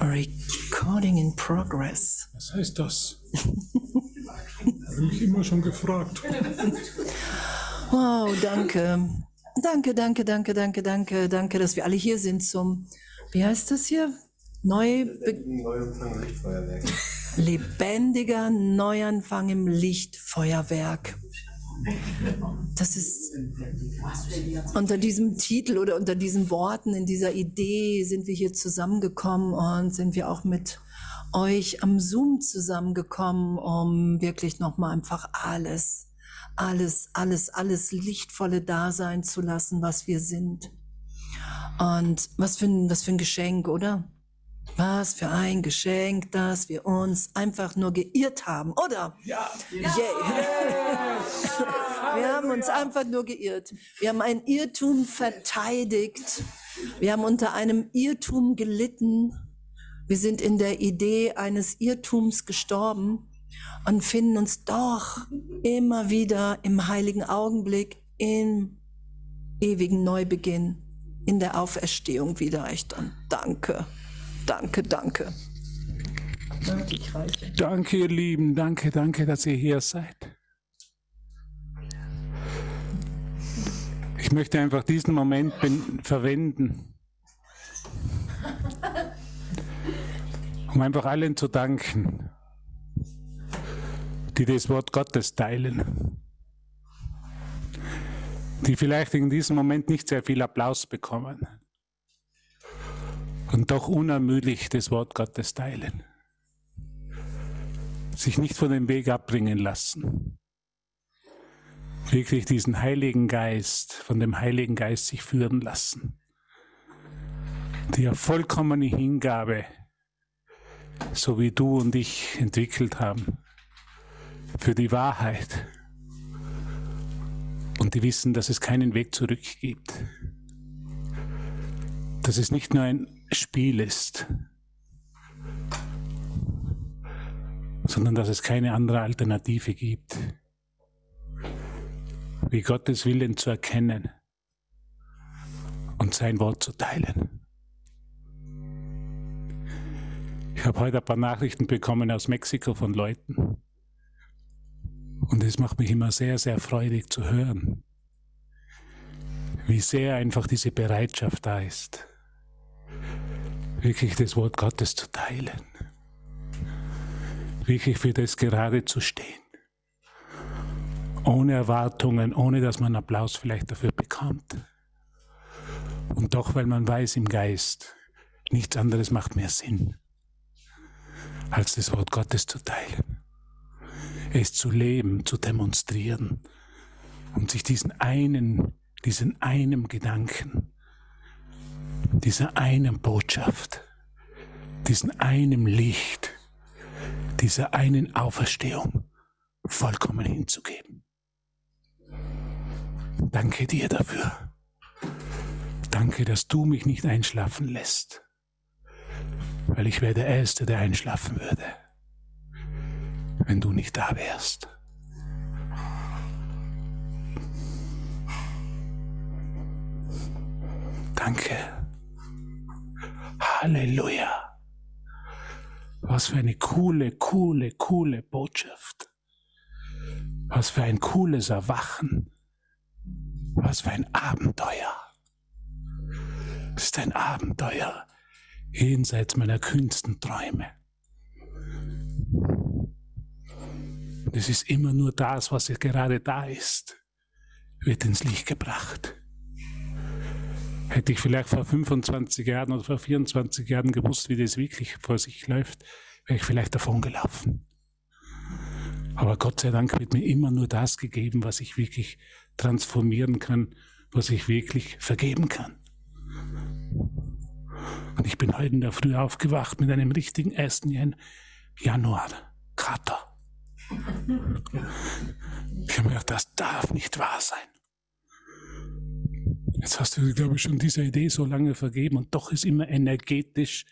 Recording in progress. Was heißt das? Habe mich immer schon gefragt. Wow, danke. Danke, danke, danke, danke, danke, danke, dass wir alle hier sind zum, wie heißt das hier? Neu Neuanfang Lichtfeuerwerk. Lebendiger Neuanfang im Lichtfeuerwerk. Das ist unter diesem Titel oder unter diesen Worten, in dieser Idee sind wir hier zusammengekommen und sind wir auch mit euch am Zoom zusammengekommen, um wirklich nochmal einfach alles, alles, alles, alles Lichtvolle da sein zu lassen, was wir sind. Und was für ein, was für ein Geschenk, oder? Was für ein Geschenk, dass wir uns einfach nur geirrt haben, oder? Ja. Yeah. Wir haben uns einfach nur geirrt. Wir haben ein Irrtum verteidigt. Wir haben unter einem Irrtum gelitten. Wir sind in der Idee eines Irrtums gestorben und finden uns doch immer wieder im heiligen Augenblick, im ewigen Neubeginn, in der Auferstehung wieder. Echt und danke, danke, danke. Danke, ihr Lieben, danke, danke, dass ihr hier seid. Ich möchte einfach diesen Moment verwenden, um einfach allen zu danken, die das Wort Gottes teilen, die vielleicht in diesem Moment nicht sehr viel Applaus bekommen und doch unermüdlich das Wort Gottes teilen, sich nicht von dem Weg abbringen lassen wirklich diesen Heiligen Geist, von dem Heiligen Geist sich führen lassen. Die vollkommene Hingabe, so wie du und ich entwickelt haben, für die Wahrheit. Und die wissen, dass es keinen Weg zurück gibt. Dass es nicht nur ein Spiel ist, sondern dass es keine andere Alternative gibt wie Gottes Willen zu erkennen und sein Wort zu teilen. Ich habe heute ein paar Nachrichten bekommen aus Mexiko von Leuten. Und es macht mich immer sehr, sehr freudig zu hören, wie sehr einfach diese Bereitschaft da ist, wirklich das Wort Gottes zu teilen, wirklich für das gerade zu stehen ohne Erwartungen, ohne dass man Applaus vielleicht dafür bekommt. Und doch, weil man weiß im Geist, nichts anderes macht mehr Sinn, als das Wort Gottes zu teilen, es zu leben, zu demonstrieren und sich diesen einen, diesen einen Gedanken, dieser einen Botschaft, diesen einen Licht, dieser einen Auferstehung vollkommen hinzugeben. Danke dir dafür. Danke, dass du mich nicht einschlafen lässt, weil ich wäre der Erste, der einschlafen würde, wenn du nicht da wärst. Danke. Halleluja. Was für eine coole, coole, coole Botschaft. Was für ein cooles Erwachen. Was für ein Abenteuer. Es ist ein Abenteuer jenseits meiner kühnsten Träume. Es ist immer nur das, was gerade da ist, wird ins Licht gebracht. Hätte ich vielleicht vor 25 Jahren oder vor 24 Jahren gewusst, wie das wirklich vor sich läuft, wäre ich vielleicht davon gelaufen. Aber Gott sei Dank wird mir immer nur das gegeben, was ich wirklich transformieren kann, was ich wirklich vergeben kann. Und ich bin heute in der Früh aufgewacht mit einem richtigen 1. Januar Kater. Ich habe mir gedacht, das darf nicht wahr sein. Jetzt hast du, glaube ich, schon diese Idee so lange vergeben und doch ist immer energetisch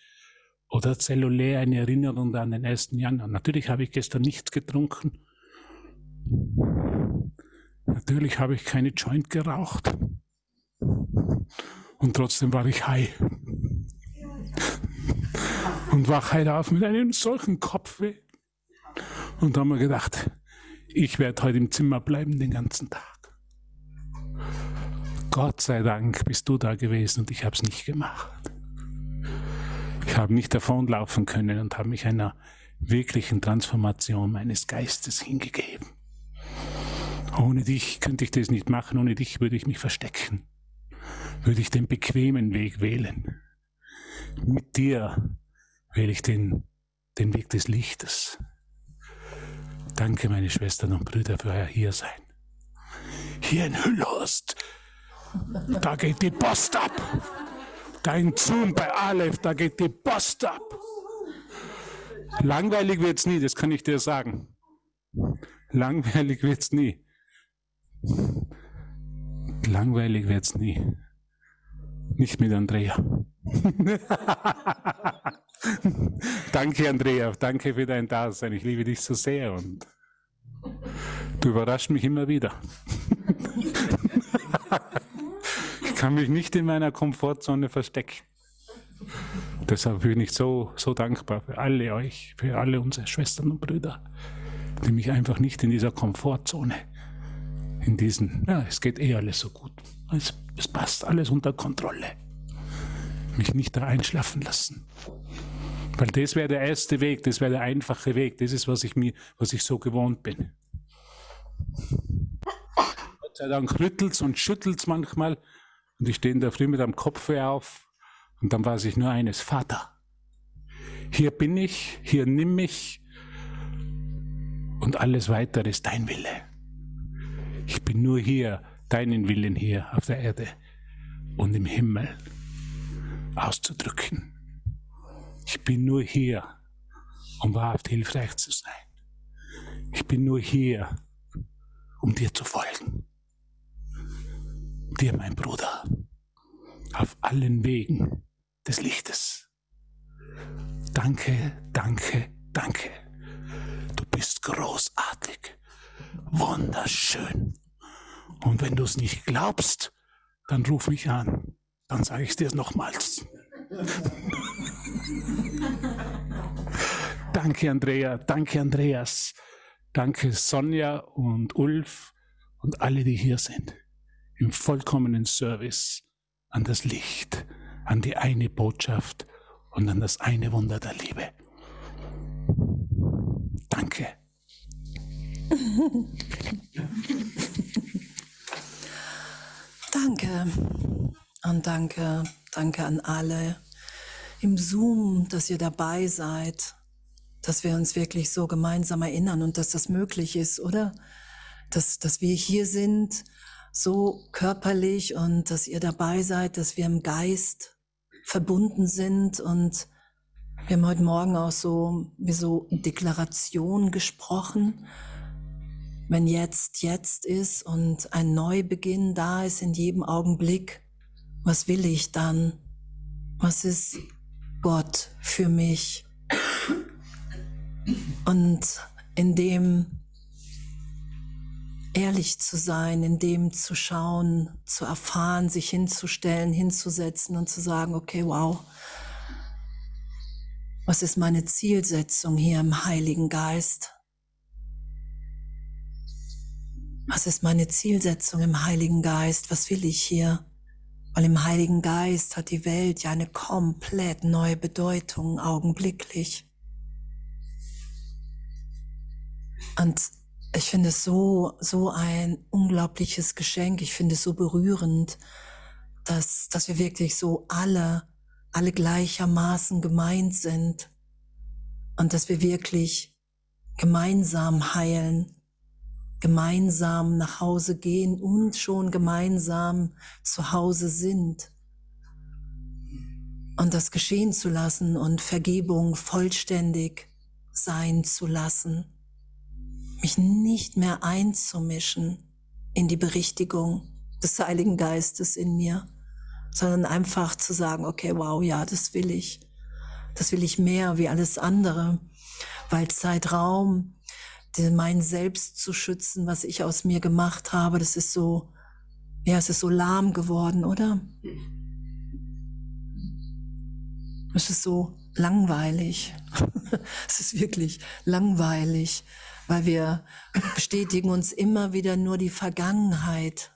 oder zellulär eine Erinnerung an den 1. Januar. Natürlich habe ich gestern nichts getrunken. Natürlich habe ich keine Joint geraucht. Und trotzdem war ich high. und wach heute auf mit einem solchen Kopfweh. Und da haben wir gedacht, ich werde heute im Zimmer bleiben den ganzen Tag. Gott sei Dank bist du da gewesen und ich habe es nicht gemacht. Ich habe nicht davonlaufen können und habe mich einer wirklichen Transformation meines Geistes hingegeben. Ohne dich könnte ich das nicht machen, ohne dich würde ich mich verstecken, würde ich den bequemen Weg wählen. Mit dir wähle ich den, den Weg des Lichtes. Danke, meine Schwestern und Brüder, für euer Hiersein. Hier in Hüllhorst, da geht die Post ab. Dein Zoom bei Aleph, da geht die Post ab. Langweilig wird's nie, das kann ich dir sagen. Langweilig wird's nie. Langweilig wird's nie. Nicht mit Andrea. danke, Andrea. Danke für dein Dasein. Ich liebe dich so sehr und du überraschst mich immer wieder. ich kann mich nicht in meiner Komfortzone verstecken. Deshalb bin ich so, so dankbar für alle euch, für alle unsere Schwestern und Brüder, die mich einfach nicht in dieser Komfortzone, in diesen, ja, es geht eh alles so gut, es, es passt alles unter Kontrolle, mich nicht da einschlafen lassen. Weil das wäre der erste Weg, das wäre der einfache Weg, das ist, was ich mir, was ich so gewohnt bin. Gott sei Dank rüttelt's und schüttelt's manchmal und ich stehe in der Früh mit einem Kopf auf und dann weiß ich nur eines, Vater, hier bin ich, hier nimm mich und alles weitere ist dein Wille. Ich bin nur hier, deinen Willen hier auf der Erde und im Himmel auszudrücken. Ich bin nur hier, um wahrhaft hilfreich zu sein. Ich bin nur hier, um dir zu folgen. Dir, mein Bruder, auf allen Wegen des Lichtes. Danke, danke, danke. Du bist großartig, wunderschön. Und wenn du es nicht glaubst, dann ruf mich an. Dann sage ich es dir nochmals. danke, Andrea. Danke, Andreas. Danke, Sonja und Ulf und alle, die hier sind. Im vollkommenen Service an das Licht an die eine Botschaft und an das eine Wunder der Liebe. Danke. danke. Und danke, danke an alle im Zoom, dass ihr dabei seid, dass wir uns wirklich so gemeinsam erinnern und dass das möglich ist, oder? Dass, dass wir hier sind, so körperlich und dass ihr dabei seid, dass wir im Geist verbunden sind und wir haben heute Morgen auch so wie so Deklaration gesprochen. Wenn jetzt jetzt ist und ein Neubeginn da ist in jedem Augenblick, was will ich dann? Was ist Gott für mich? Und in dem ehrlich zu sein, in dem zu schauen, zu erfahren, sich hinzustellen, hinzusetzen und zu sagen, okay, wow, was ist meine Zielsetzung hier im Heiligen Geist? Was ist meine Zielsetzung im Heiligen Geist? Was will ich hier? Weil im Heiligen Geist hat die Welt ja eine komplett neue Bedeutung, augenblicklich. Und ich finde es so, so ein unglaubliches Geschenk. Ich finde es so berührend, dass, dass wir wirklich so alle, alle gleichermaßen gemeint sind und dass wir wirklich gemeinsam heilen, gemeinsam nach Hause gehen und schon gemeinsam zu Hause sind. Und das geschehen zu lassen und Vergebung vollständig sein zu lassen mich nicht mehr einzumischen in die Berichtigung des Heiligen Geistes in mir, sondern einfach zu sagen, okay, wow, ja, das will ich. Das will ich mehr wie alles andere, weil Zeitraum, mein Selbst zu schützen, was ich aus mir gemacht habe, das ist so, ja, es ist so lahm geworden, oder? Es ist so langweilig. es ist wirklich langweilig, weil wir bestätigen uns immer wieder nur die Vergangenheit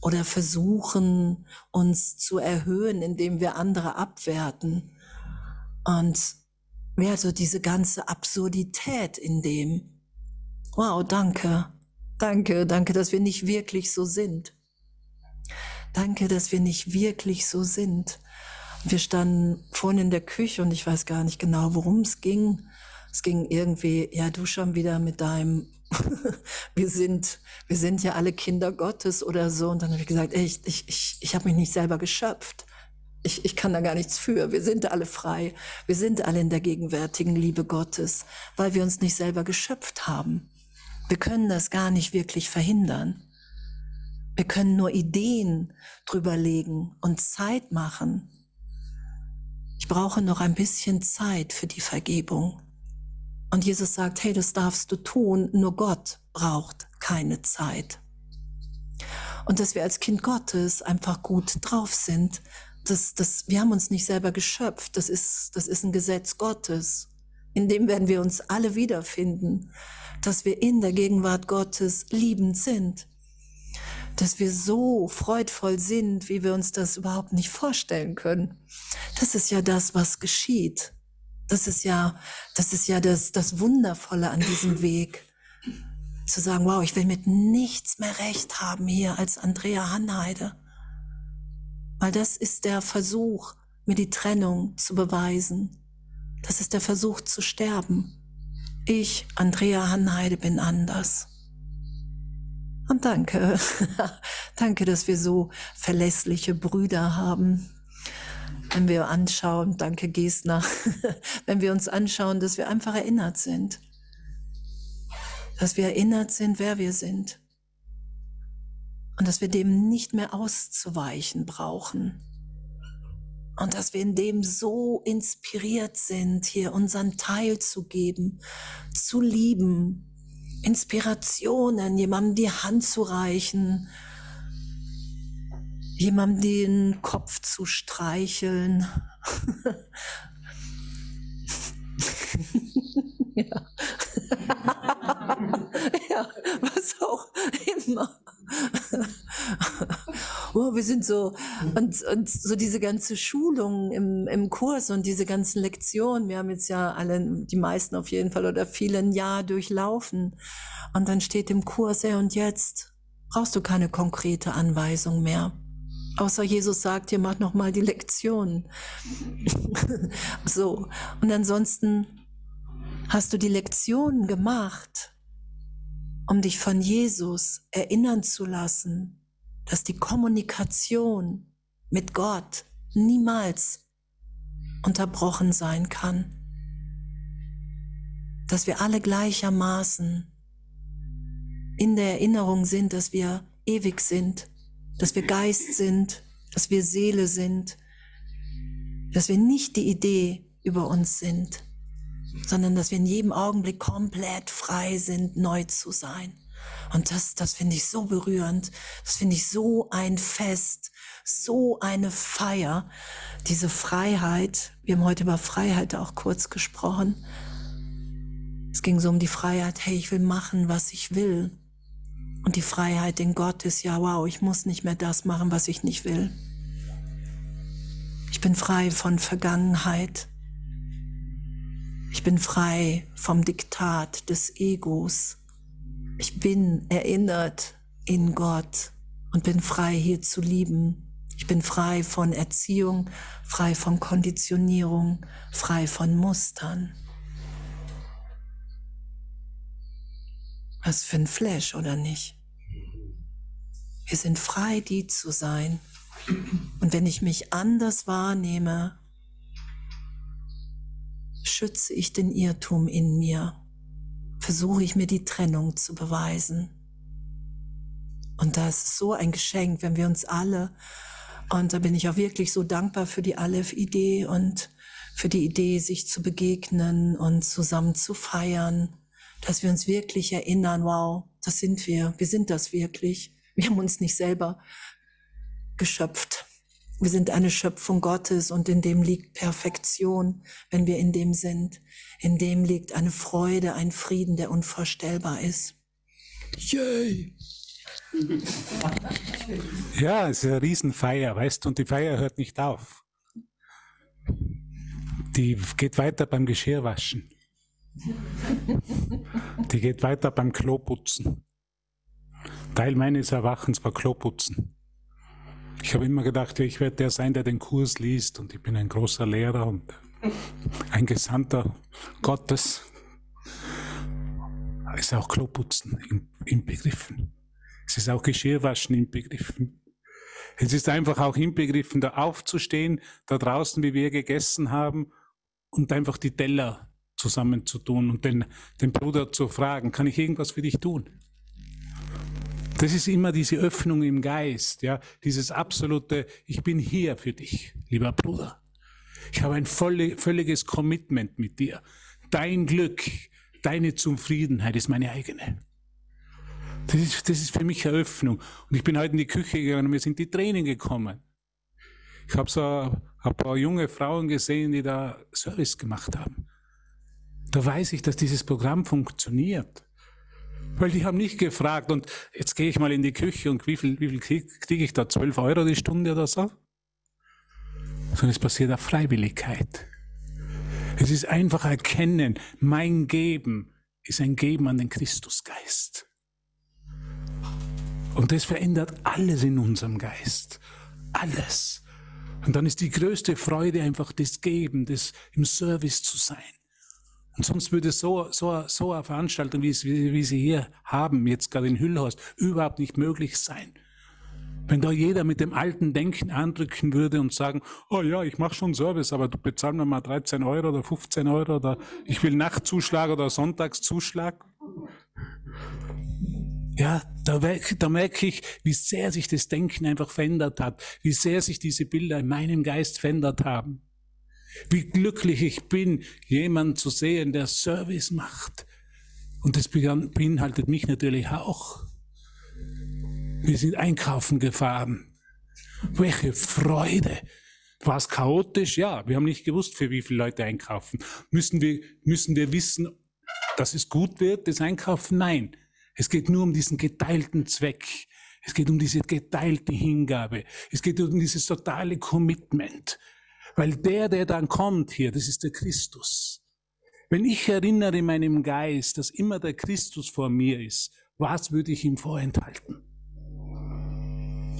oder versuchen uns zu erhöhen, indem wir andere abwerten. Und ja, so diese ganze Absurdität in dem. Wow, danke. Danke, danke, dass wir nicht wirklich so sind. Danke, dass wir nicht wirklich so sind. Wir standen vorhin in der Küche und ich weiß gar nicht genau, worum es ging. Es ging irgendwie, ja, du schon wieder mit deinem, wir sind, wir sind ja alle Kinder Gottes oder so. Und dann habe ich gesagt, ey, ich, ich, ich, ich habe mich nicht selber geschöpft. Ich, ich kann da gar nichts für. Wir sind alle frei. Wir sind alle in der gegenwärtigen Liebe Gottes, weil wir uns nicht selber geschöpft haben. Wir können das gar nicht wirklich verhindern. Wir können nur Ideen drüber legen und Zeit machen. Ich brauche noch ein bisschen Zeit für die Vergebung. Und Jesus sagt, hey, das darfst du tun, nur Gott braucht keine Zeit. Und dass wir als Kind Gottes einfach gut drauf sind, das, das, wir haben uns nicht selber geschöpft, das ist, das ist ein Gesetz Gottes. In dem werden wir uns alle wiederfinden, dass wir in der Gegenwart Gottes liebend sind dass wir so freudvoll sind, wie wir uns das überhaupt nicht vorstellen können. Das ist ja das, was geschieht. Das ist ja, das ist ja das, das Wundervolle an diesem Weg. Zu sagen, wow, ich will mit nichts mehr recht haben hier als Andrea Hanheide. Weil das ist der Versuch, mir die Trennung zu beweisen. Das ist der Versuch zu sterben. Ich, Andrea Hanheide, bin anders. Und danke, danke, dass wir so verlässliche Brüder haben. Wenn wir anschauen, danke Gesner, wenn wir uns anschauen, dass wir einfach erinnert sind. Dass wir erinnert sind, wer wir sind. Und dass wir dem nicht mehr auszuweichen brauchen. Und dass wir in dem so inspiriert sind, hier unseren Teil zu geben, zu lieben, Inspirationen, jemandem die Hand zu reichen, jemandem den Kopf zu streicheln. ja. ja, was auch immer. Wir sind so, und, und so diese ganze Schulung im, im Kurs und diese ganzen Lektionen, wir haben jetzt ja alle, die meisten auf jeden Fall oder viele ein Jahr durchlaufen. Und dann steht im Kurs, ey, und jetzt brauchst du keine konkrete Anweisung mehr. Außer Jesus sagt dir, mach nochmal die Lektion. so. Und ansonsten hast du die Lektion gemacht um dich von Jesus erinnern zu lassen, dass die Kommunikation mit Gott niemals unterbrochen sein kann. Dass wir alle gleichermaßen in der Erinnerung sind, dass wir ewig sind, dass wir Geist sind, dass wir Seele sind, dass wir nicht die Idee über uns sind, sondern dass wir in jedem Augenblick komplett frei sind, neu zu sein. Und das, das finde ich so berührend. Das finde ich so ein Fest, so eine Feier. Diese Freiheit. Wir haben heute über Freiheit auch kurz gesprochen. Es ging so um die Freiheit. Hey, ich will machen, was ich will. Und die Freiheit in Gott ist ja, wow, ich muss nicht mehr das machen, was ich nicht will. Ich bin frei von Vergangenheit. Ich bin frei vom Diktat des Egos. Ich bin erinnert in Gott und bin frei hier zu lieben. Ich bin frei von Erziehung, frei von Konditionierung, frei von Mustern. Was für ein Flash, oder nicht? Wir sind frei, die zu sein. Und wenn ich mich anders wahrnehme, schütze ich den Irrtum in mir, versuche ich mir die Trennung zu beweisen. Und das ist so ein Geschenk, wenn wir uns alle, und da bin ich auch wirklich so dankbar für die Aleph-Idee und für die Idee, sich zu begegnen und zusammen zu feiern, dass wir uns wirklich erinnern, wow, das sind wir, wir sind das wirklich. Wir haben uns nicht selber geschöpft. Wir sind eine Schöpfung Gottes und in dem liegt Perfektion, wenn wir in dem sind. In dem liegt eine Freude, ein Frieden, der unvorstellbar ist. Yay! Ja, es ist eine Riesenfeier, weißt du, und die Feier hört nicht auf. Die geht weiter beim Geschirrwaschen. Die geht weiter beim Kloputzen. Teil meines Erwachens war Kloputzen. Ich habe immer gedacht, ich werde der sein, der den Kurs liest und ich bin ein großer Lehrer und ein Gesandter Gottes. Es ist auch Kloputzen inbegriffen. Es ist auch Geschirrwaschen inbegriffen. Es ist einfach auch inbegriffen, da aufzustehen, da draußen, wie wir gegessen haben, und einfach die Teller zusammenzutun und den, den Bruder zu fragen, kann ich irgendwas für dich tun? Das ist immer diese Öffnung im Geist, ja, dieses absolute, ich bin hier für dich, lieber Bruder. Ich habe ein völliges Commitment mit dir. Dein Glück, deine Zufriedenheit ist meine eigene. Das ist, das ist für mich Eröffnung. Und ich bin heute in die Küche gegangen und mir sind die Tränen gekommen. Ich habe so ein paar junge Frauen gesehen, die da Service gemacht haben. Da weiß ich, dass dieses Programm funktioniert. Weil die haben nicht gefragt, und jetzt gehe ich mal in die Küche und wie viel, wie viel kriege krieg ich da? 12 Euro die Stunde oder so? Sondern es passiert auf Freiwilligkeit. Es ist einfach erkennen, mein Geben ist ein Geben an den Christusgeist. Und das verändert alles in unserem Geist. Alles. Und dann ist die größte Freude einfach das Geben, das im Service zu sein. Und sonst würde so, so, so eine Veranstaltung, wie, wie, wie sie hier haben, jetzt gerade in Hüllhorst, überhaupt nicht möglich sein. Wenn da jeder mit dem alten Denken andrücken würde und sagen, oh ja, ich mache schon Service, aber du bezahlst mir mal 13 Euro oder 15 Euro oder ich will Nachtzuschlag oder Sonntagszuschlag. Ja, da, da merke ich, wie sehr sich das Denken einfach verändert hat, wie sehr sich diese Bilder in meinem Geist verändert haben. Wie glücklich ich bin, jemanden zu sehen, der Service macht. Und das beinhaltet mich natürlich auch. Wir sind einkaufen gefahren. Welche Freude. War es chaotisch? Ja, wir haben nicht gewusst, für wie viele Leute einkaufen. Müssen wir, müssen wir wissen, dass es gut wird, das Einkaufen? Nein. Es geht nur um diesen geteilten Zweck. Es geht um diese geteilte Hingabe. Es geht um dieses totale Commitment. Weil der, der dann kommt hier, das ist der Christus. Wenn ich erinnere in meinem Geist, dass immer der Christus vor mir ist, was würde ich ihm vorenthalten?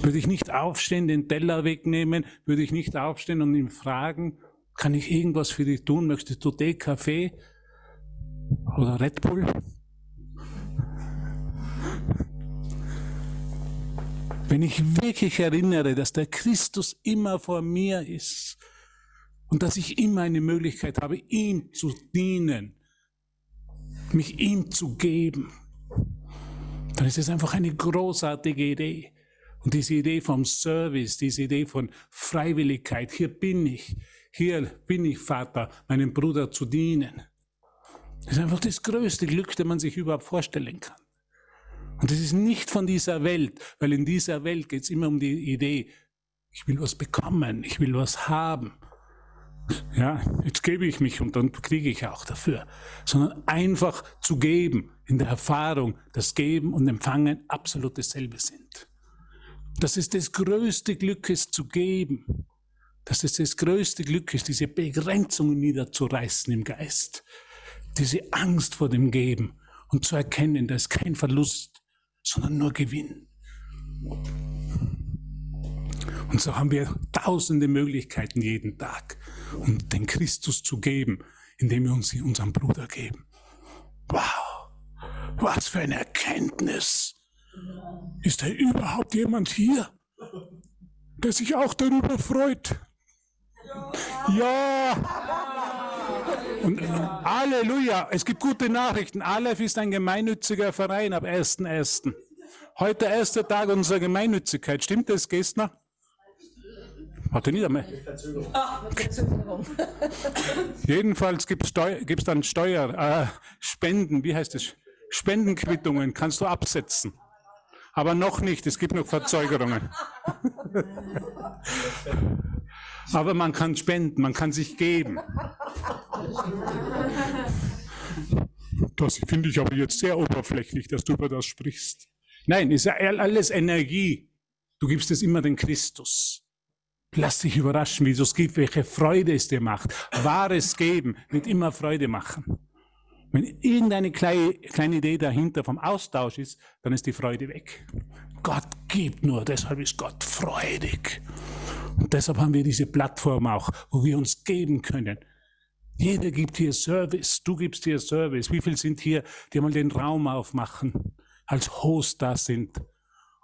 Würde ich nicht aufstehen, den Teller wegnehmen? Würde ich nicht aufstehen und ihn fragen, kann ich irgendwas für dich tun? Möchtest du Tee, Kaffee oder Red Bull? Wenn ich wirklich erinnere, dass der Christus immer vor mir ist, und dass ich immer eine Möglichkeit habe, ihm zu dienen, mich ihm zu geben, dann ist es einfach eine großartige Idee. Und diese Idee vom Service, diese Idee von Freiwilligkeit, hier bin ich, hier bin ich Vater, meinem Bruder zu dienen. Ist einfach das größte Glück, das man sich überhaupt vorstellen kann. Und es ist nicht von dieser Welt, weil in dieser Welt geht es immer um die Idee, ich will was bekommen, ich will was haben. Ja, jetzt gebe ich mich und dann kriege ich auch dafür. Sondern einfach zu geben, in der Erfahrung, dass Geben und Empfangen absolut dasselbe sind. Dass es das größte Glück ist, zu geben. Dass es das größte Glück ist, diese Begrenzungen niederzureißen im Geist. Diese Angst vor dem Geben und zu erkennen, da ist kein Verlust, sondern nur Gewinn. Und so haben wir tausende Möglichkeiten jeden Tag, um den Christus zu geben, indem wir uns unserem Bruder geben. Wow, was für eine Erkenntnis. Ist da überhaupt jemand hier, der sich auch darüber freut? Ja! Und Halleluja, es gibt gute Nachrichten. Aleph ist ein gemeinnütziger Verein ab 1.1. Heute erster Tag unserer Gemeinnützigkeit. Stimmt das, Gestner? Hatte nicht einmal. Verzögerung. Ach, Verzögerung. Jedenfalls gibt es dann Steuer, äh, Spenden, wie heißt es? Spendenquittungen kannst du absetzen. Aber noch nicht, es gibt noch Verzögerungen. Aber man kann spenden, man kann sich geben. Das finde ich aber jetzt sehr oberflächlich, dass du über das sprichst. Nein, ist ja alles Energie. Du gibst es immer den Christus. Lass dich überraschen, wie es gibt, welche Freude es dir macht. Wahres Geben wird immer Freude machen. Wenn irgendeine kleine, kleine Idee dahinter vom Austausch ist, dann ist die Freude weg. Gott gibt nur, deshalb ist Gott freudig. Und deshalb haben wir diese Plattform auch, wo wir uns geben können. Jeder gibt hier Service, du gibst hier Service. Wie viele sind hier, die mal den Raum aufmachen, als Host da sind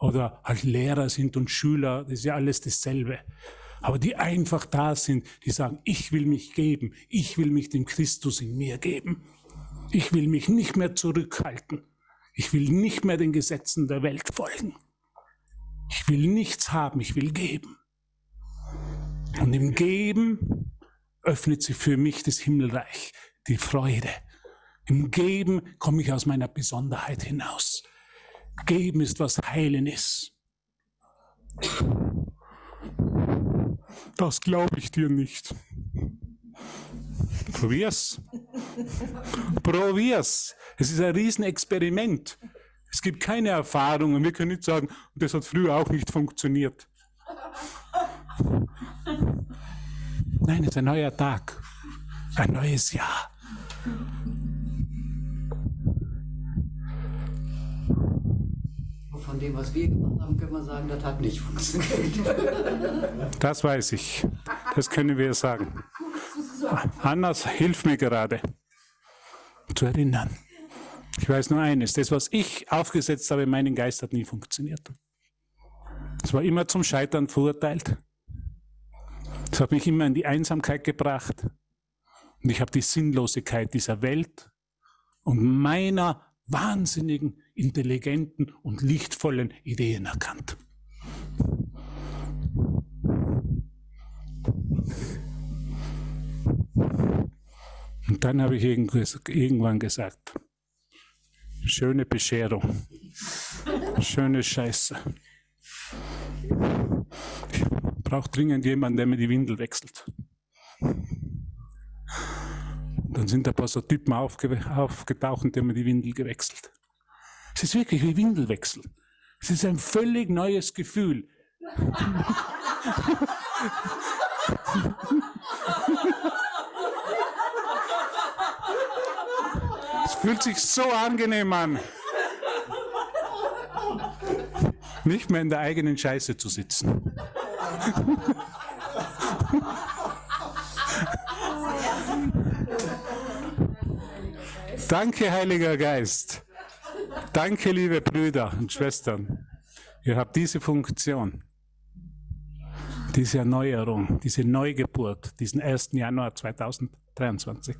oder als Lehrer sind und Schüler, das ist ja alles dasselbe. Aber die einfach da sind, die sagen, ich will mich geben, ich will mich dem Christus in mir geben. Ich will mich nicht mehr zurückhalten. Ich will nicht mehr den Gesetzen der Welt folgen. Ich will nichts haben, ich will geben. Und im Geben öffnet sich für mich das Himmelreich, die Freude. Im Geben komme ich aus meiner Besonderheit hinaus. Geben ist was Heilen ist. Das glaube ich dir nicht. Probier's. Probier's. Es ist ein Riesenexperiment. Es gibt keine Erfahrung und wir können nicht sagen, das hat früher auch nicht funktioniert. Nein, es ist ein neuer Tag, ein neues Jahr. Von dem, was wir gemacht haben, können wir sagen, das hat nicht funktioniert. Das weiß ich. Das können wir sagen. Hannas, hilf mir gerade zu erinnern. Ich weiß nur eines, das, was ich aufgesetzt habe in meinen Geist, hat nie funktioniert. Es war immer zum Scheitern verurteilt. Das hat mich immer in die Einsamkeit gebracht. Und ich habe die Sinnlosigkeit dieser Welt und meiner wahnsinnigen, intelligenten und lichtvollen Ideen erkannt. Und dann habe ich irgendwann gesagt, schöne Bescherung, schöne Scheiße brauche dringend jemanden, der mir die Windel wechselt. Dann sind ein paar so Typen aufge aufgetaucht und die haben mir die Windel gewechselt. Es ist wirklich wie Windelwechsel. Es ist ein völlig neues Gefühl. Es fühlt sich so angenehm an. Nicht mehr in der eigenen Scheiße zu sitzen. Danke, Heiliger Geist. Danke, liebe Brüder und Schwestern. Ihr habt diese Funktion, diese Erneuerung, diese Neugeburt, diesen 1. Januar 2023.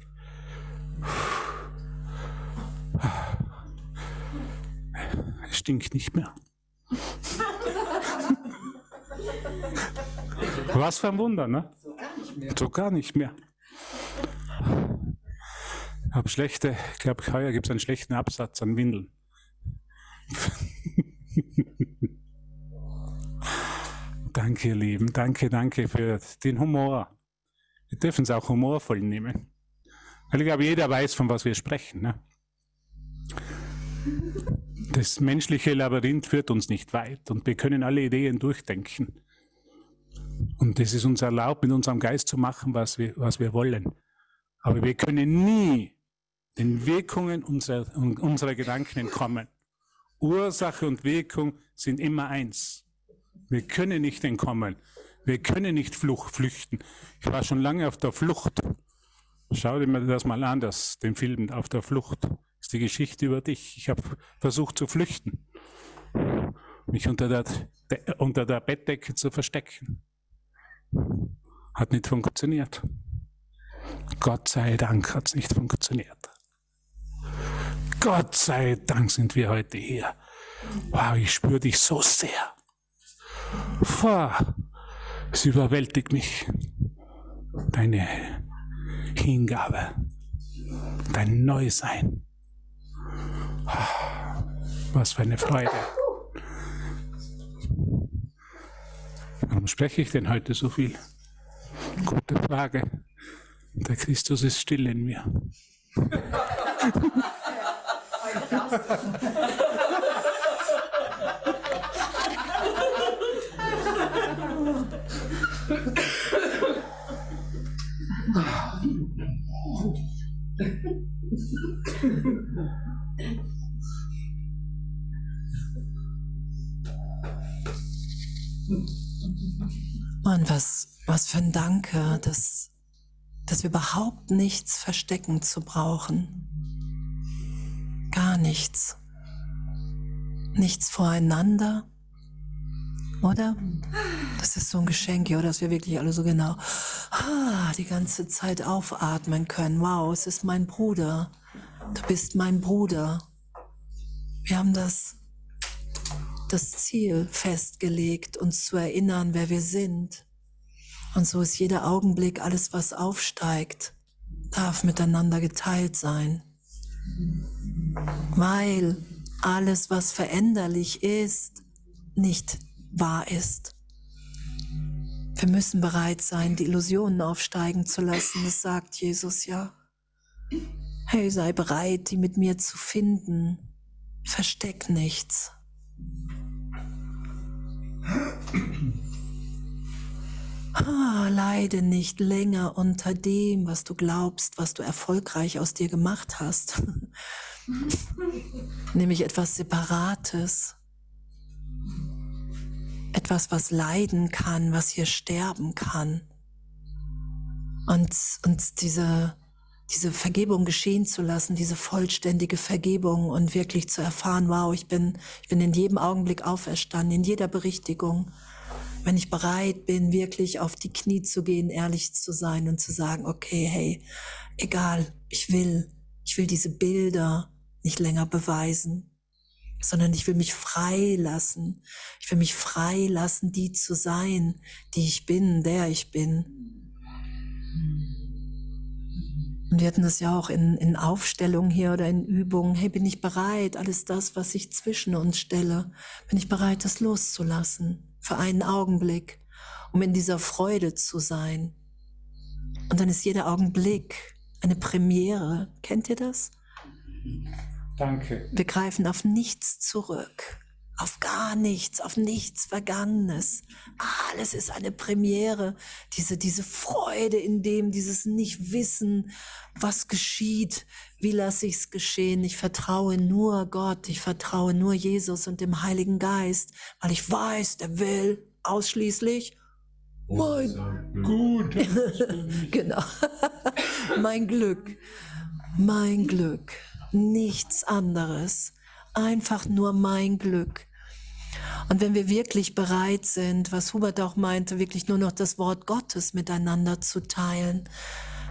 Es stinkt nicht mehr. Was für ein Wunder, ne? So gar nicht mehr. So gar nicht mehr. Ich habe schlechte, ich glaube, heuer gibt es einen schlechten Absatz an Windeln. danke, ihr Lieben. Danke, danke für den Humor. Wir dürfen es auch humorvoll nehmen. Weil ich glaube, jeder weiß, von was wir sprechen. Ne? Das menschliche Labyrinth führt uns nicht weit und wir können alle Ideen durchdenken. Und es ist uns erlaubt, mit unserem Geist zu machen, was wir, was wir wollen. Aber wir können nie den Wirkungen unserer, unserer Gedanken entkommen. Ursache und Wirkung sind immer eins. Wir können nicht entkommen. Wir können nicht flüchten. Ich war schon lange auf der Flucht. Schau dir das mal an, das, den Film Auf der Flucht. Das ist die Geschichte über dich. Ich habe versucht zu flüchten, mich unter der, unter der Bettdecke zu verstecken. Hat nicht funktioniert. Gott sei Dank hat es nicht funktioniert. Gott sei Dank sind wir heute hier. Wow, ich spüre dich so sehr. Wow, es überwältigt mich. Deine Hingabe, dein Neusein. Was für eine Freude. Warum spreche ich denn heute so viel? Gute Frage. Der Christus ist still in mir. Mann, was, was für ein Danke, dass, dass wir überhaupt nichts verstecken zu brauchen. Gar nichts. Nichts voreinander. Oder? Das ist so ein Geschenk, ja, dass wir wirklich alle so genau ah, die ganze Zeit aufatmen können. Wow, es ist mein Bruder. Du bist mein Bruder. Wir haben das das Ziel festgelegt, uns zu erinnern, wer wir sind. Und so ist jeder Augenblick, alles, was aufsteigt, darf miteinander geteilt sein. Weil alles, was veränderlich ist, nicht wahr ist. Wir müssen bereit sein, die Illusionen aufsteigen zu lassen. Das sagt Jesus ja. Hey, sei bereit, die mit mir zu finden. Versteck nichts. Ah, leide nicht länger unter dem, was du glaubst, was du erfolgreich aus dir gemacht hast. Nämlich etwas Separates. Etwas, was leiden kann, was hier sterben kann. Und, und diese, diese Vergebung geschehen zu lassen, diese vollständige Vergebung und wirklich zu erfahren, wow, ich bin, ich bin in jedem Augenblick auferstanden, in jeder Berichtigung. Wenn ich bereit bin, wirklich auf die Knie zu gehen, ehrlich zu sein und zu sagen, okay, hey, egal, ich will, ich will diese Bilder nicht länger beweisen, sondern ich will mich frei lassen. Ich will mich frei lassen, die zu sein, die ich bin, der ich bin. Und wir hatten das ja auch in, in Aufstellungen hier oder in Übungen. Hey, bin ich bereit, alles das, was ich zwischen uns stelle, bin ich bereit, das loszulassen für einen Augenblick, um in dieser Freude zu sein. Und dann ist jeder Augenblick eine Premiere. Kennt ihr das? Danke. Wir greifen auf nichts zurück auf gar nichts, auf nichts Vergangenes. Alles ist eine Premiere. Diese, diese Freude in dem, dieses Nicht-Wissen, was geschieht, wie lasse ich es geschehen. Ich vertraue nur Gott, ich vertraue nur Jesus und dem Heiligen Geist, weil ich weiß, der will ausschließlich mein Gut. genau. mein Glück. Mein Glück. Nichts anderes einfach nur mein Glück. Und wenn wir wirklich bereit sind, was Hubert auch meinte, wirklich nur noch das Wort Gottes miteinander zu teilen,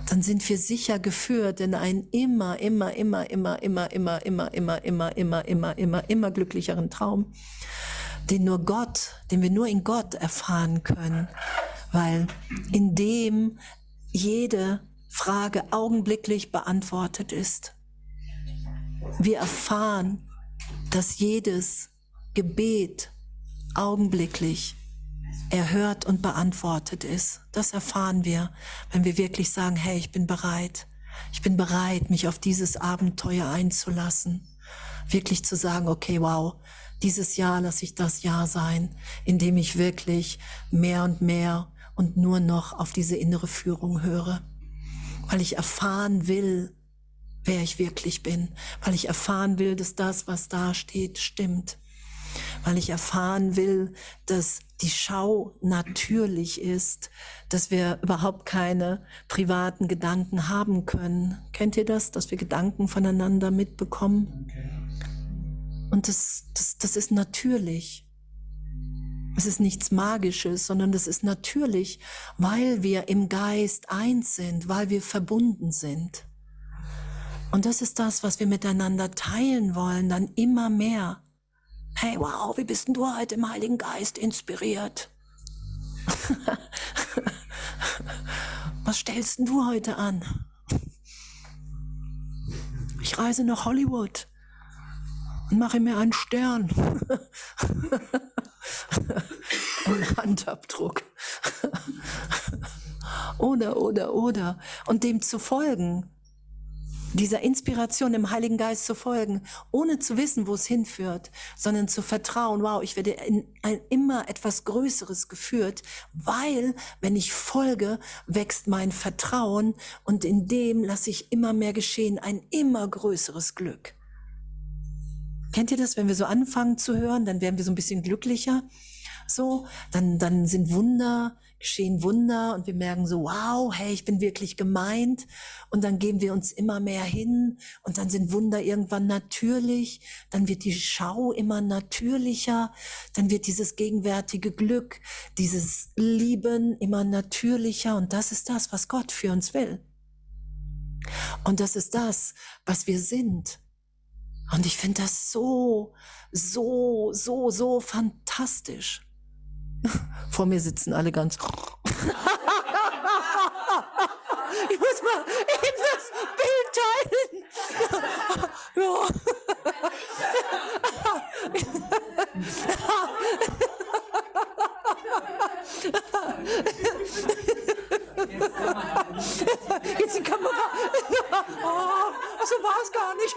dann sind wir sicher geführt in einen immer, immer, immer, immer, immer, immer, immer, immer, immer, immer, immer, immer, immer glücklicheren Traum, den nur Gott, den wir nur in Gott erfahren können, weil in dem jede Frage augenblicklich beantwortet ist. Wir erfahren, dass jedes Gebet augenblicklich erhört und beantwortet ist. Das erfahren wir, wenn wir wirklich sagen, hey, ich bin bereit. Ich bin bereit, mich auf dieses Abenteuer einzulassen. Wirklich zu sagen, okay, wow, dieses Jahr lasse ich das Jahr sein, in dem ich wirklich mehr und mehr und nur noch auf diese innere Führung höre. Weil ich erfahren will, wer ich wirklich bin, weil ich erfahren will, dass das, was da steht, stimmt, weil ich erfahren will, dass die Schau natürlich ist, dass wir überhaupt keine privaten Gedanken haben können. Kennt ihr das, dass wir Gedanken voneinander mitbekommen? Und das, das, das ist natürlich. Es ist nichts Magisches, sondern das ist natürlich, weil wir im Geist eins sind, weil wir verbunden sind. Und das ist das, was wir miteinander teilen wollen, dann immer mehr. Hey, wow, wie bist denn du heute im Heiligen Geist inspiriert? was stellst denn du heute an? Ich reise nach Hollywood und mache mir einen Stern. Ein Handabdruck. oder, oder, oder. Und dem zu folgen dieser Inspiration im Heiligen Geist zu folgen, ohne zu wissen, wo es hinführt, sondern zu vertrauen, wow, ich werde in ein immer etwas Größeres geführt, weil, wenn ich folge, wächst mein Vertrauen und in dem lasse ich immer mehr geschehen, ein immer größeres Glück. Kennt ihr das, wenn wir so anfangen zu hören, dann werden wir so ein bisschen glücklicher. So, dann, dann sind Wunder, geschehen Wunder und wir merken so, wow, hey, ich bin wirklich gemeint. Und dann geben wir uns immer mehr hin und dann sind Wunder irgendwann natürlich. Dann wird die Schau immer natürlicher. Dann wird dieses gegenwärtige Glück, dieses Lieben immer natürlicher. Und das ist das, was Gott für uns will. Und das ist das, was wir sind. Und ich finde das so, so, so, so fantastisch. Vor mir sitzen alle ganz. ich muss mal eben das Bild teilen. Jetzt die Kamera. Oh, so war es gar nicht.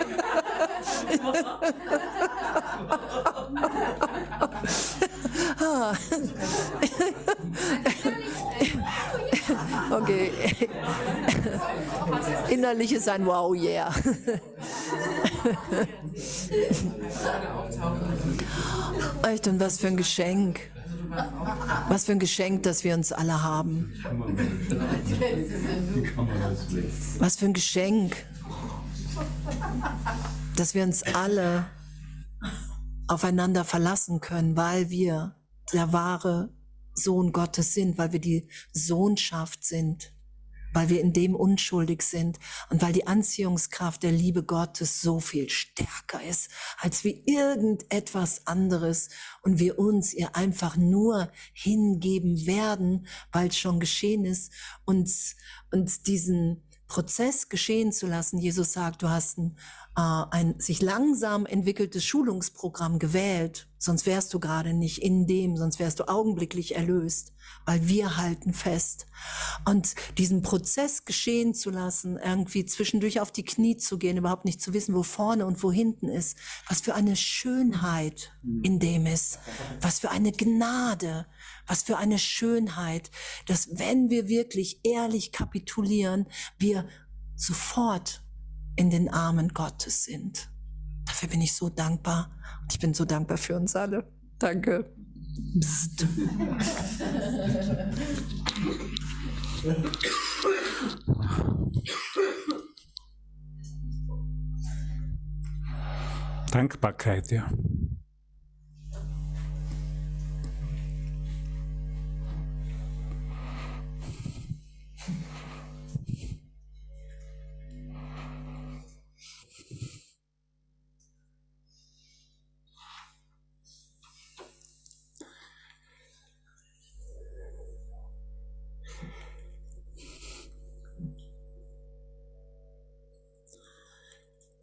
okay. Innerlich ist ein Wow, yeah. Echt, und was für ein Geschenk. Was für ein Geschenk, dass wir uns alle haben. Was für ein Geschenk, dass wir uns alle aufeinander verlassen können, weil wir der wahre Sohn Gottes sind, weil wir die Sohnschaft sind weil wir in dem unschuldig sind und weil die Anziehungskraft der Liebe Gottes so viel stärker ist als wie irgendetwas anderes und wir uns ihr einfach nur hingeben werden, weil es schon geschehen ist, uns, uns diesen Prozess geschehen zu lassen. Jesus sagt, du hast ein, äh, ein sich langsam entwickeltes Schulungsprogramm gewählt, sonst wärst du gerade nicht in dem, sonst wärst du augenblicklich erlöst weil wir halten fest. Und diesen Prozess geschehen zu lassen, irgendwie zwischendurch auf die Knie zu gehen, überhaupt nicht zu wissen, wo vorne und wo hinten ist, was für eine Schönheit in dem ist, was für eine Gnade, was für eine Schönheit, dass wenn wir wirklich ehrlich kapitulieren, wir sofort in den Armen Gottes sind. Dafür bin ich so dankbar und ich bin so dankbar für uns alle. Danke. Psst. Dankbarkeit, ja.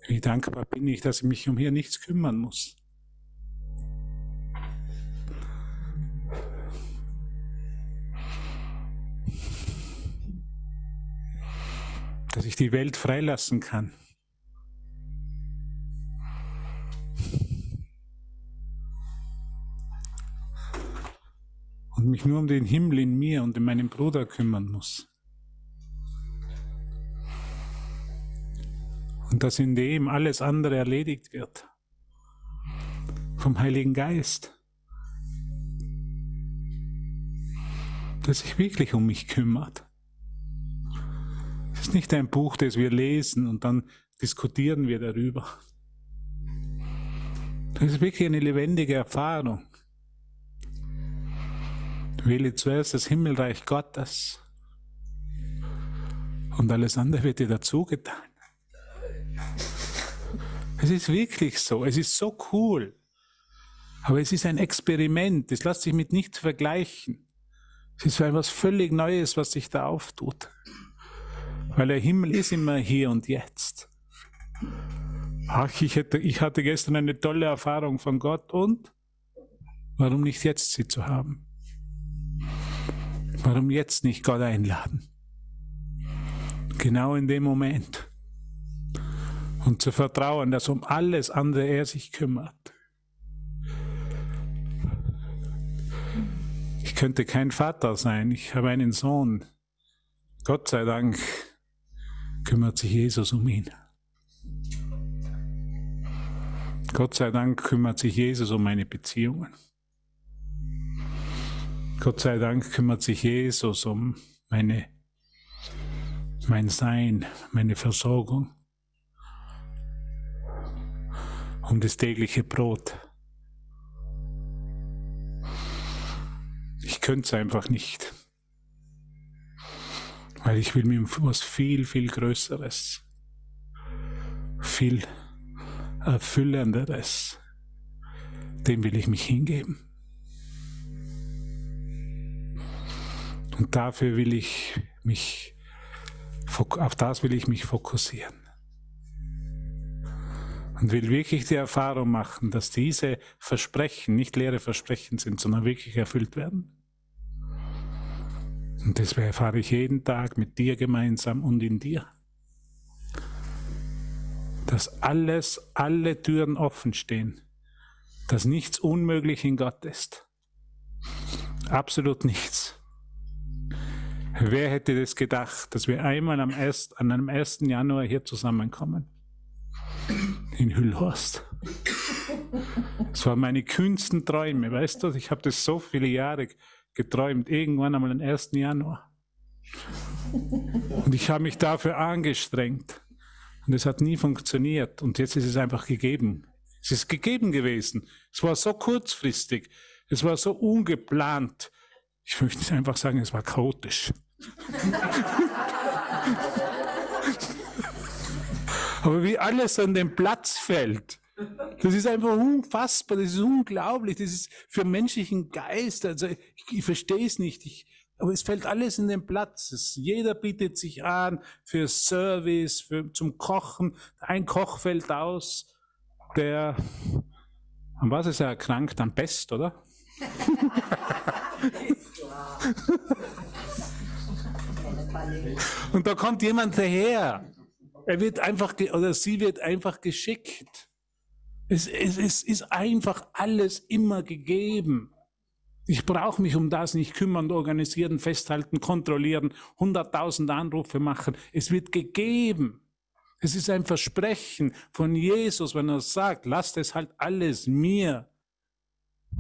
Wie dankbar bin ich, dass ich mich um hier nichts kümmern muss. Dass ich die Welt freilassen kann. Und mich nur um den Himmel in mir und in meinem Bruder kümmern muss. Und dass in dem alles andere erledigt wird. Vom Heiligen Geist. Der sich wirklich um mich kümmert. Es ist nicht ein Buch, das wir lesen und dann diskutieren wir darüber. Das ist wirklich eine lebendige Erfahrung. Wähle zuerst das Himmelreich Gottes und alles andere wird dir dazu getan. Es ist wirklich so. Es ist so cool. Aber es ist ein Experiment. Es lässt sich mit nichts vergleichen. Es ist etwas völlig Neues, was sich da auftut. Weil der Himmel ist immer hier und jetzt. Ach, ich, hätte, ich hatte gestern eine tolle Erfahrung von Gott und warum nicht jetzt sie zu haben? Warum jetzt nicht Gott einladen? Genau in dem Moment. Und zu vertrauen, dass um alles andere er sich kümmert. Ich könnte kein Vater sein, ich habe einen Sohn. Gott sei Dank kümmert sich Jesus um ihn. Gott sei Dank kümmert sich Jesus um meine Beziehungen. Gott sei Dank kümmert sich Jesus um meine, mein Sein, meine Versorgung, um das tägliche Brot. Ich könnte es einfach nicht, weil ich will mir was viel, viel Größeres, viel Erfüllenderes, dem will ich mich hingeben. Und dafür will ich mich, auf das will ich mich fokussieren. Und will wirklich die Erfahrung machen, dass diese Versprechen nicht leere Versprechen sind, sondern wirklich erfüllt werden. Und das erfahre ich jeden Tag mit dir gemeinsam und in dir. Dass alles, alle Türen offen stehen. Dass nichts unmöglich in Gott ist. Absolut nichts. Wer hätte das gedacht, dass wir einmal am 1., an einem 1. Januar hier zusammenkommen? In Hüllhorst. Das waren meine kühnsten Träume, weißt du? Ich habe das so viele Jahre geträumt, irgendwann einmal am 1. Januar. Und ich habe mich dafür angestrengt. Und es hat nie funktioniert. Und jetzt ist es einfach gegeben. Es ist gegeben gewesen. Es war so kurzfristig. Es war so ungeplant. Ich möchte einfach sagen, es war chaotisch. Aber wie alles an den Platz fällt, das ist einfach unfassbar, das ist unglaublich, das ist für menschlichen Geist, also ich, ich verstehe es nicht, ich, aber es fällt alles in den Platz. Es, jeder bietet sich an für Service, für, zum Kochen. Ein Koch fällt aus, der, an was ist er erkrankt? Am Pest, oder? Und da kommt jemand daher. Er wird einfach, oder sie wird einfach geschickt. Es, es, es ist einfach alles immer gegeben. Ich brauche mich um das nicht kümmern, organisieren, festhalten, kontrollieren, hunderttausend Anrufe machen. Es wird gegeben. Es ist ein Versprechen von Jesus, wenn er sagt, lasst es halt alles mir.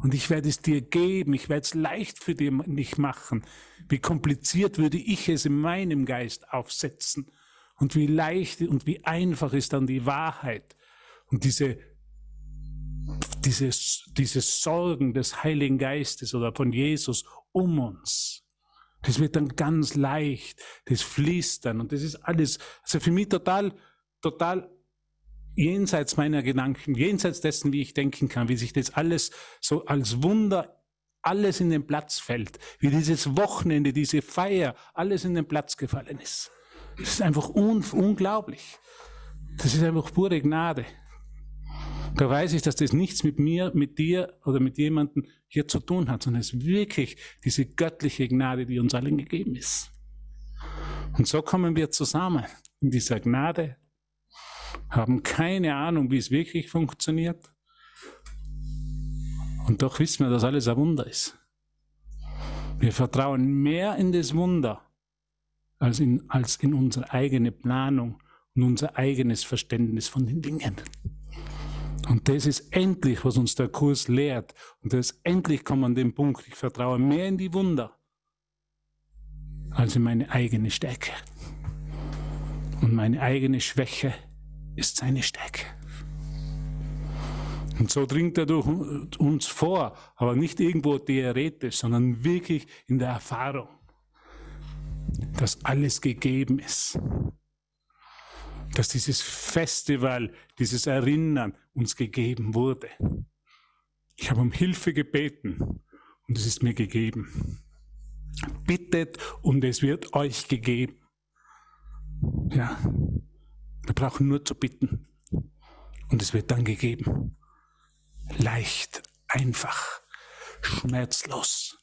Und ich werde es dir geben, ich werde es leicht für dich machen. Wie kompliziert würde ich es in meinem Geist aufsetzen? Und wie leicht und wie einfach ist dann die Wahrheit? Und diese, dieses, dieses Sorgen des Heiligen Geistes oder von Jesus um uns. Das wird dann ganz leicht, das fließt dann und das ist alles, also für mich total, total jenseits meiner Gedanken, jenseits dessen, wie ich denken kann, wie sich das alles so als Wunder alles in den Platz fällt, wie dieses Wochenende, diese Feier, alles in den Platz gefallen ist. Das ist einfach un unglaublich. Das ist einfach pure Gnade. Da weiß ich, dass das nichts mit mir, mit dir oder mit jemandem hier zu tun hat, sondern es ist wirklich diese göttliche Gnade, die uns allen gegeben ist. Und so kommen wir zusammen in dieser Gnade haben keine Ahnung, wie es wirklich funktioniert. Und doch wissen wir, dass alles ein Wunder ist. Wir vertrauen mehr in das Wunder als in, als in unsere eigene Planung und unser eigenes Verständnis von den Dingen. Und das ist endlich, was uns der Kurs lehrt. Und das ist endlich kommen an den Punkt, ich vertraue mehr in die Wunder als in meine eigene Stärke und meine eigene Schwäche ist seine Stärke. Und so dringt er durch uns vor, aber nicht irgendwo theoretisch, sondern wirklich in der Erfahrung, dass alles gegeben ist. Dass dieses Festival, dieses Erinnern uns gegeben wurde. Ich habe um Hilfe gebeten und es ist mir gegeben. Bittet und es wird euch gegeben. Ja, wir brauchen nur zu bitten. Und es wird dann gegeben. Leicht, einfach, schmerzlos.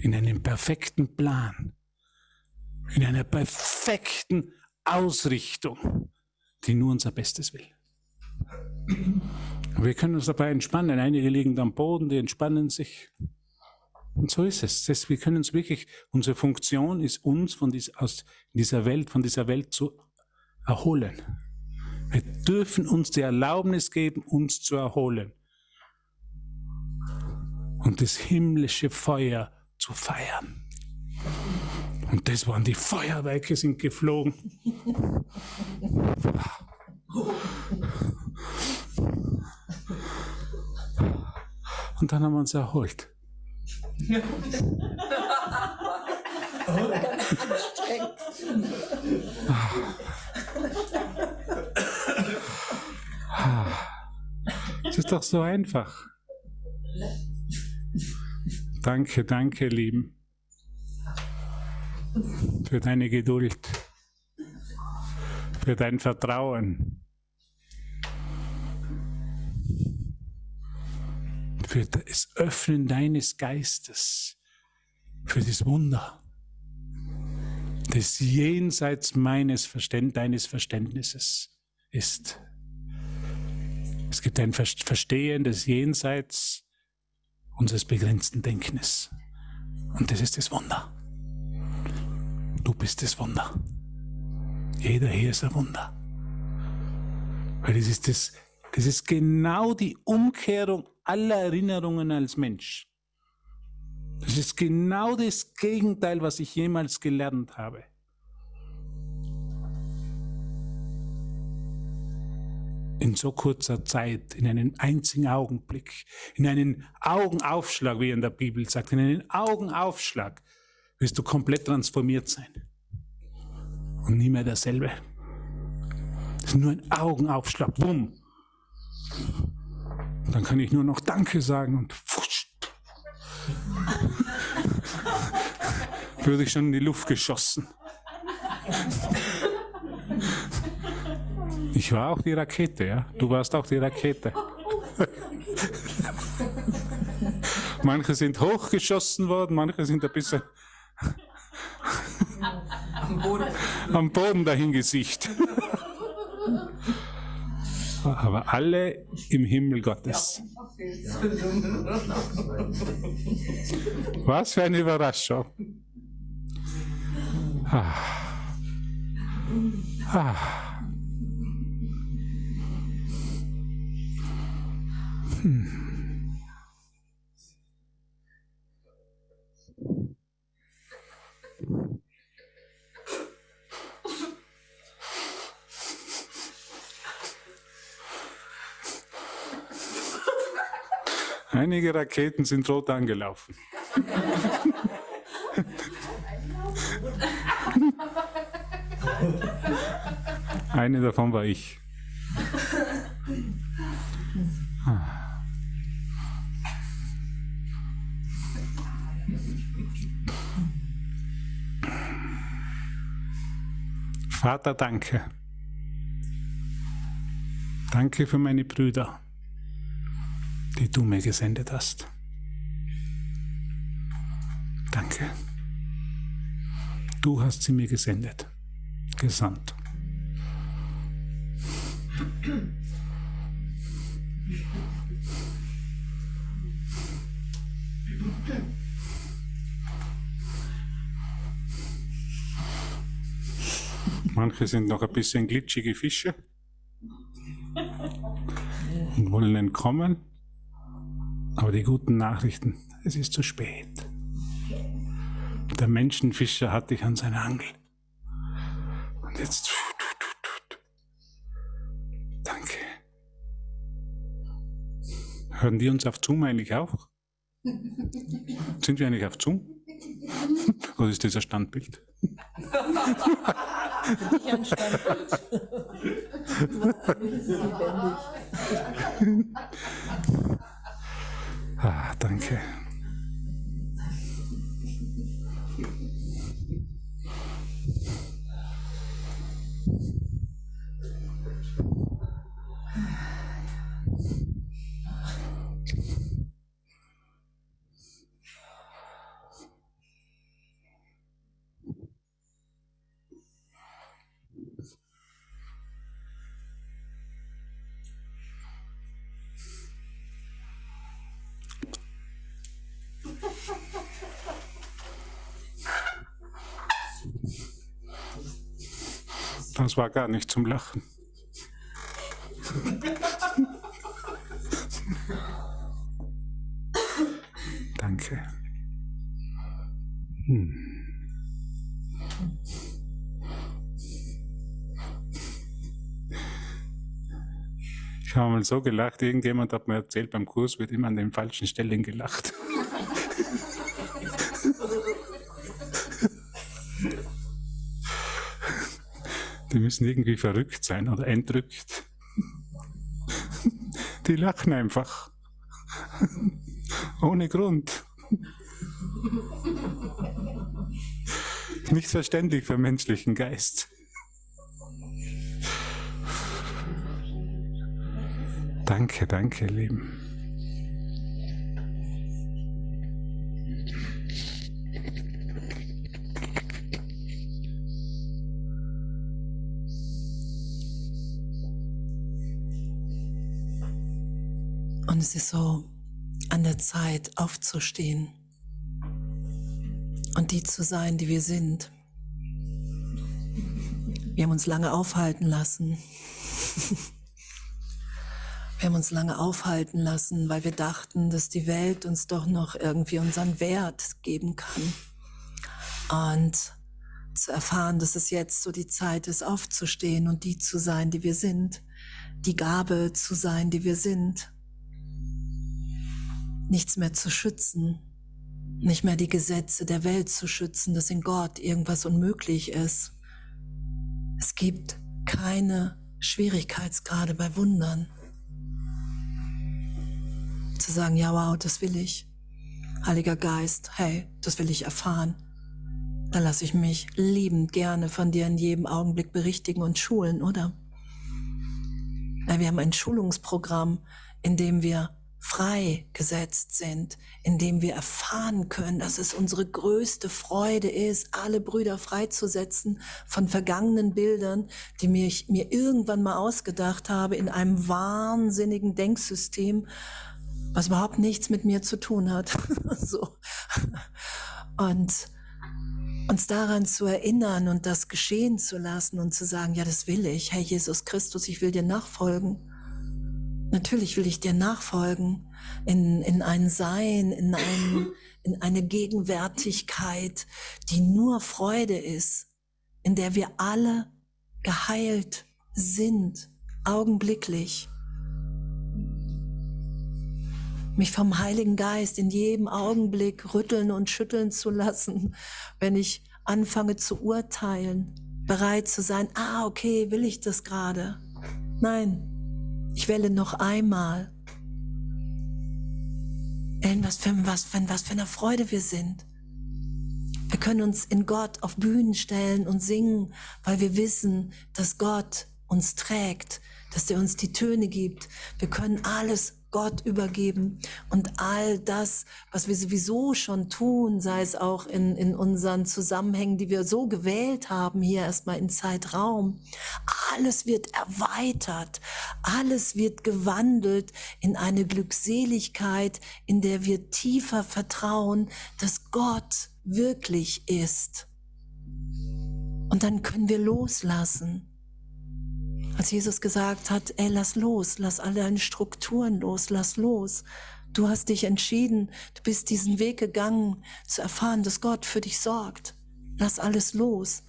In einem perfekten Plan. In einer perfekten Ausrichtung, die nur unser Bestes will. Wir können uns dabei entspannen. Einige liegen am Boden, die entspannen sich. Und so ist es. Das, wir können uns wirklich, unsere Funktion ist uns von dieser, aus dieser Welt, von dieser Welt zu erholen. Wir dürfen uns die Erlaubnis geben, uns zu erholen. Und das himmlische Feuer zu feiern. Und das waren die Feuerwerke sind geflogen. Und dann haben wir uns erholt. Es ist doch so einfach. Danke, danke, Lieben, für deine Geduld, für dein Vertrauen, für das Öffnen deines Geistes, für das Wunder, das jenseits meines Verständ deines Verständnisses ist. Es gibt ein Verstehen des Jenseits unseres begrenzten Denkens. Und das ist das Wunder. Du bist das Wunder. Jeder hier ist ein Wunder. Weil das ist, das, das ist genau die Umkehrung aller Erinnerungen als Mensch. Das ist genau das Gegenteil, was ich jemals gelernt habe. In so kurzer Zeit, in einem einzigen Augenblick, in einen Augenaufschlag, wie in der Bibel sagt, in einen Augenaufschlag wirst du komplett transformiert sein. Und nie mehr derselbe. Das ist nur ein Augenaufschlag. Bumm. Dann kann ich nur noch Danke sagen und fusch. Würde ich schon in die Luft geschossen. Ich war auch die Rakete, ja. Du warst auch die Rakete. manche sind hochgeschossen worden, manche sind ein bisschen am Boden, am Boden dahingesicht aber alle im Himmel Gottes. Was für eine Überraschung. Ah. Ah. Hm. Einige Raketen sind rot angelaufen. Eine davon war ich. Vater, danke. Danke für meine Brüder die du mir gesendet hast. Danke. Du hast sie mir gesendet, gesandt. Manche sind noch ein bisschen glitschige Fische und wollen entkommen. Aber die guten Nachrichten, es ist zu spät. Der Menschenfischer hat dich an seiner Angel. Und jetzt. Danke. Hören die uns auf Zoom eigentlich auch? Sind wir eigentlich auf Zoom? Oder ist das ein Standbild? Nicht ein Standbild. Ah, danke. Das war gar nicht zum Lachen. Danke. Hm. Ich habe mal so gelacht, irgendjemand hat mir erzählt, beim Kurs wird immer an den falschen Stellen gelacht. Die müssen irgendwie verrückt sein oder entrückt. Die lachen einfach. Ohne Grund. Nicht verständlich für menschlichen Geist. Danke, danke, Lieben. Es ist so an der Zeit, aufzustehen und die zu sein, die wir sind. Wir haben uns lange aufhalten lassen. Wir haben uns lange aufhalten lassen, weil wir dachten, dass die Welt uns doch noch irgendwie unseren Wert geben kann. Und zu erfahren, dass es jetzt so die Zeit ist, aufzustehen und die zu sein, die wir sind. Die Gabe zu sein, die wir sind. Nichts mehr zu schützen. Nicht mehr die Gesetze der Welt zu schützen, dass in Gott irgendwas unmöglich ist. Es gibt keine Schwierigkeitsgrade bei Wundern zu sagen, ja, wow, das will ich. Heiliger Geist, hey, das will ich erfahren. Dann lasse ich mich liebend gerne von dir in jedem Augenblick berichtigen und schulen, oder? wir haben ein Schulungsprogramm, in dem wir freigesetzt sind, in dem wir erfahren können, dass es unsere größte Freude ist, alle Brüder freizusetzen von vergangenen Bildern, die ich mir irgendwann mal ausgedacht habe in einem wahnsinnigen Denksystem, was überhaupt nichts mit mir zu tun hat. so. Und uns daran zu erinnern und das geschehen zu lassen und zu sagen, ja, das will ich. Herr Jesus Christus, ich will dir nachfolgen. Natürlich will ich dir nachfolgen in, in ein Sein, in, ein, in eine Gegenwärtigkeit, die nur Freude ist, in der wir alle geheilt sind, augenblicklich mich vom Heiligen Geist in jedem Augenblick rütteln und schütteln zu lassen, wenn ich anfange zu urteilen, bereit zu sein, ah, okay, will ich das gerade? Nein, ich wähle noch einmal. In was für, was, für, was für eine Freude wir sind. Wir können uns in Gott auf Bühnen stellen und singen, weil wir wissen, dass Gott uns trägt, dass er uns die Töne gibt. Wir können alles Gott übergeben und all das, was wir sowieso schon tun, sei es auch in, in unseren Zusammenhängen, die wir so gewählt haben, hier erstmal in Zeitraum, alles wird erweitert, alles wird gewandelt in eine Glückseligkeit, in der wir tiefer vertrauen, dass Gott wirklich ist. Und dann können wir loslassen. Als Jesus gesagt hat, ey, lass los, lass alle deine Strukturen los, lass los. Du hast dich entschieden, du bist diesen Weg gegangen, zu erfahren, dass Gott für dich sorgt. Lass alles los.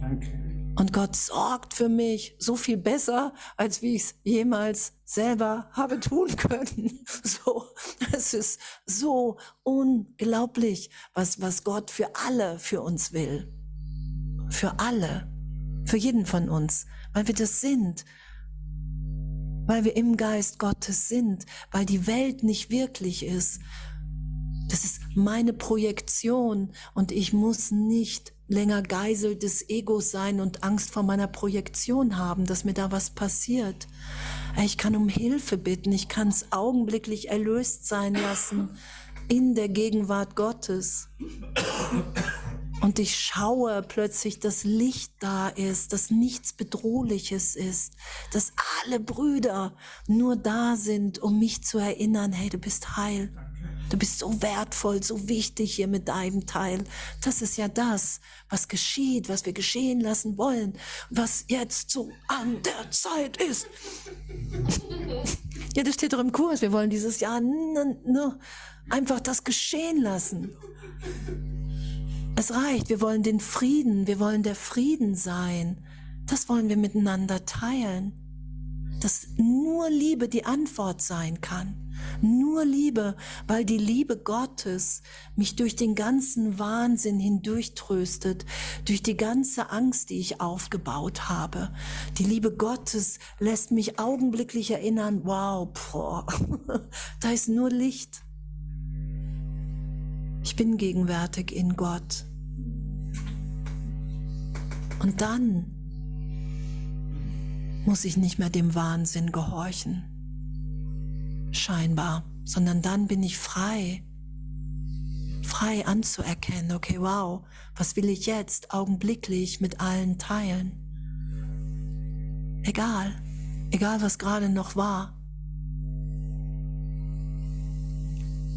Danke. Und Gott sorgt für mich so viel besser, als wie ich es jemals selber habe tun können. So, es ist so unglaublich, was, was Gott für alle für uns will. Für alle. Für jeden von uns weil wir das sind, weil wir im Geist Gottes sind, weil die Welt nicht wirklich ist. Das ist meine Projektion und ich muss nicht länger Geisel des Egos sein und Angst vor meiner Projektion haben, dass mir da was passiert. Ich kann um Hilfe bitten, ich kann es augenblicklich erlöst sein lassen in der Gegenwart Gottes. Und ich schaue plötzlich, dass Licht da ist, dass nichts Bedrohliches ist, dass alle Brüder nur da sind, um mich zu erinnern, hey, du bist heil. Du bist so wertvoll, so wichtig hier mit deinem Teil. Das ist ja das, was geschieht, was wir geschehen lassen wollen, was jetzt so an der Zeit ist. ja, das steht doch im Kurs. Wir wollen dieses Jahr einfach das geschehen lassen. Es reicht. Wir wollen den Frieden. Wir wollen der Frieden sein. Das wollen wir miteinander teilen. Dass nur Liebe die Antwort sein kann. Nur Liebe, weil die Liebe Gottes mich durch den ganzen Wahnsinn hindurchtröstet, durch die ganze Angst, die ich aufgebaut habe. Die Liebe Gottes lässt mich augenblicklich erinnern, wow, boah, da ist nur Licht. Ich bin gegenwärtig in Gott. Und dann muss ich nicht mehr dem Wahnsinn gehorchen scheinbar, sondern dann bin ich frei, frei anzuerkennen, okay, wow, was will ich jetzt augenblicklich mit allen teilen? Egal, egal was gerade noch war.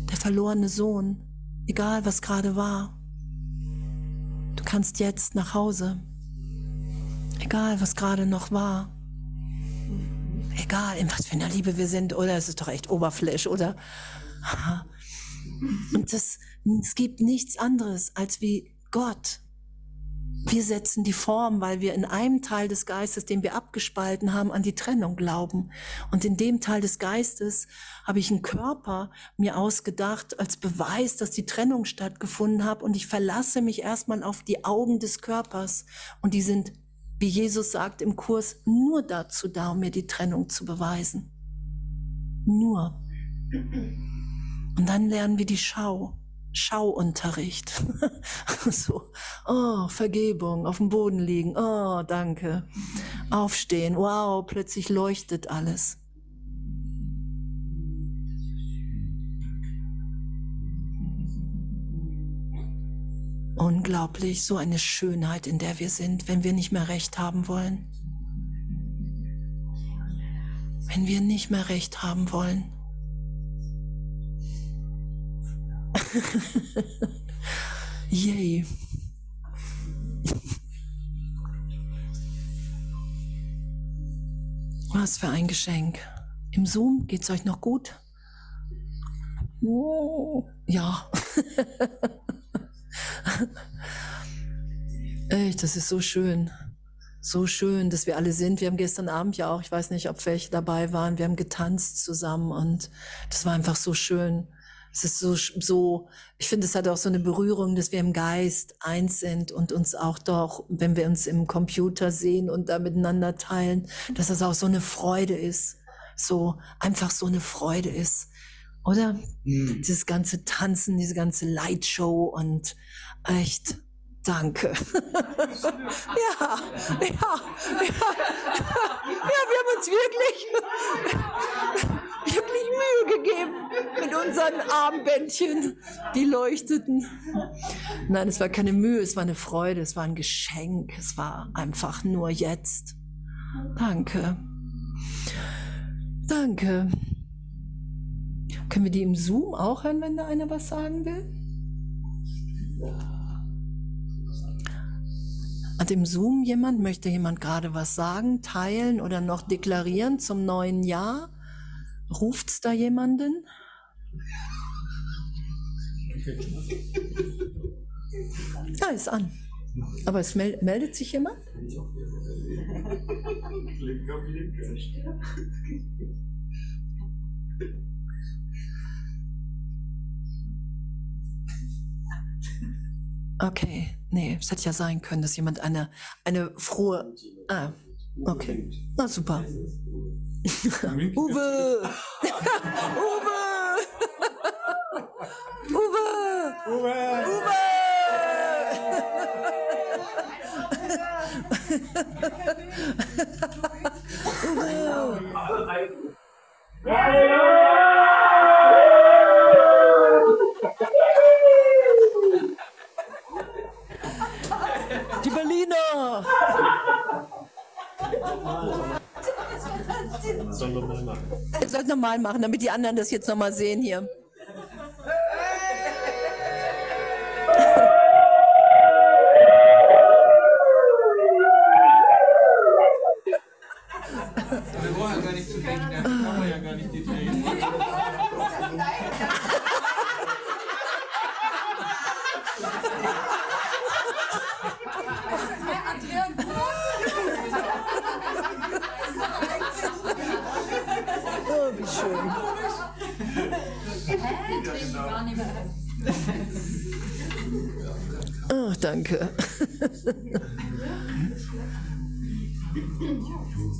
Der verlorene Sohn, egal was gerade war. Du kannst jetzt nach Hause, egal was gerade noch war egal, in was für einer Liebe wir sind, oder es ist doch echt Oberfläch, oder? Und es gibt nichts anderes als wie Gott. Wir setzen die Form, weil wir in einem Teil des Geistes, den wir abgespalten haben, an die Trennung glauben. Und in dem Teil des Geistes habe ich einen Körper mir ausgedacht als Beweis, dass die Trennung stattgefunden hat. Und ich verlasse mich erstmal auf die Augen des Körpers. Und die sind wie Jesus sagt im Kurs, nur dazu da, um mir die Trennung zu beweisen. Nur. Und dann lernen wir die Schau. Schauunterricht. so, oh, Vergebung, auf dem Boden liegen, oh, danke. Aufstehen, wow, plötzlich leuchtet alles. Unglaublich, so eine Schönheit, in der wir sind, wenn wir nicht mehr recht haben wollen. Wenn wir nicht mehr recht haben wollen. Yay. Was für ein Geschenk. Im Zoom geht's euch noch gut? Oh, ja. Echt, das ist so schön. So schön, dass wir alle sind. Wir haben gestern Abend ja auch, ich weiß nicht, ob welche dabei waren, wir haben getanzt zusammen und das war einfach so schön. Es ist so, so, ich finde, es hat auch so eine Berührung, dass wir im Geist eins sind und uns auch doch, wenn wir uns im Computer sehen und da miteinander teilen, dass das auch so eine Freude ist. So, einfach so eine Freude ist. Oder? Mhm. Dieses ganze Tanzen, diese ganze Lightshow und echt, danke. ja, ja, ja, ja, wir haben uns wirklich, wirklich Mühe gegeben mit unseren Armbändchen, die leuchteten. Nein, es war keine Mühe, es war eine Freude, es war ein Geschenk, es war einfach nur jetzt. Danke. Danke. Können wir die im Zoom auch hören, wenn da einer was sagen will? Hat im Zoom jemand, möchte jemand gerade was sagen, teilen oder noch deklarieren zum neuen Jahr? Ruft's da jemanden? Ja, ist an. Aber es meldet sich jemand? Okay, nee, es hätte ja sein können, dass jemand eine, eine frohe. Ah, okay. Na super. Uva! Uva! Uva! Uva! Uva! Uva! Uva! Soll nochmal machen. Ihr sollt nochmal machen, damit die anderen das jetzt nochmal sehen hier.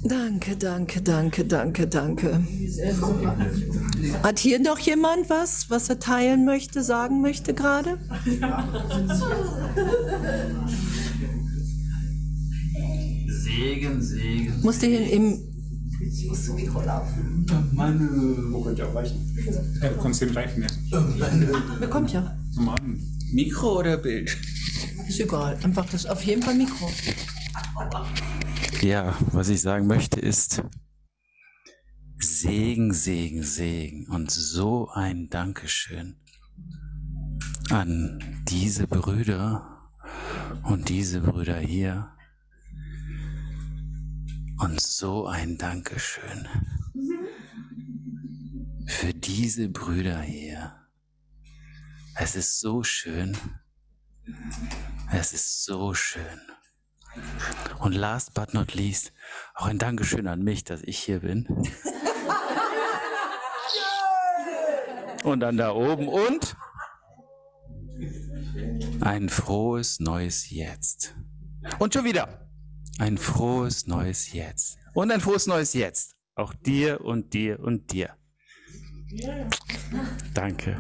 Danke, danke, danke, danke, danke. Hat hier noch jemand was, was er teilen möchte, sagen möchte gerade? Segen, Segen. Musste hier im. Wo könnt ihr auch reichen? Ja, du kannst ihm reichen, ja. Wer kommt ja? Zum. Mikro oder Bild? Ist egal. Einfach das auf jeden Fall Mikro. Ja, was ich sagen möchte ist Segen, Segen, Segen und so ein Dankeschön an diese Brüder und diese Brüder hier und so ein Dankeschön für diese Brüder hier. Es ist so schön. Es ist so schön. Und last but not least, auch ein Dankeschön an mich, dass ich hier bin. Und dann da oben und ein frohes neues Jetzt. Und schon wieder ein frohes neues Jetzt. Und ein frohes neues Jetzt. Auch dir und dir und dir. Danke.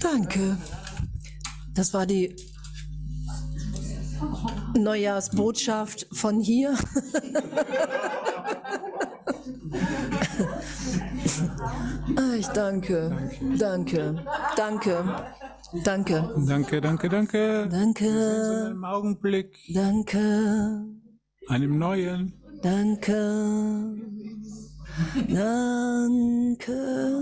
Danke. Das war die Neujahrsbotschaft von hier. Ah, Ich danke. Danke. Danke. Danke. Danke, danke, danke. Danke. Einem Augenblick, Danke. einem neuen. Danke. Danke.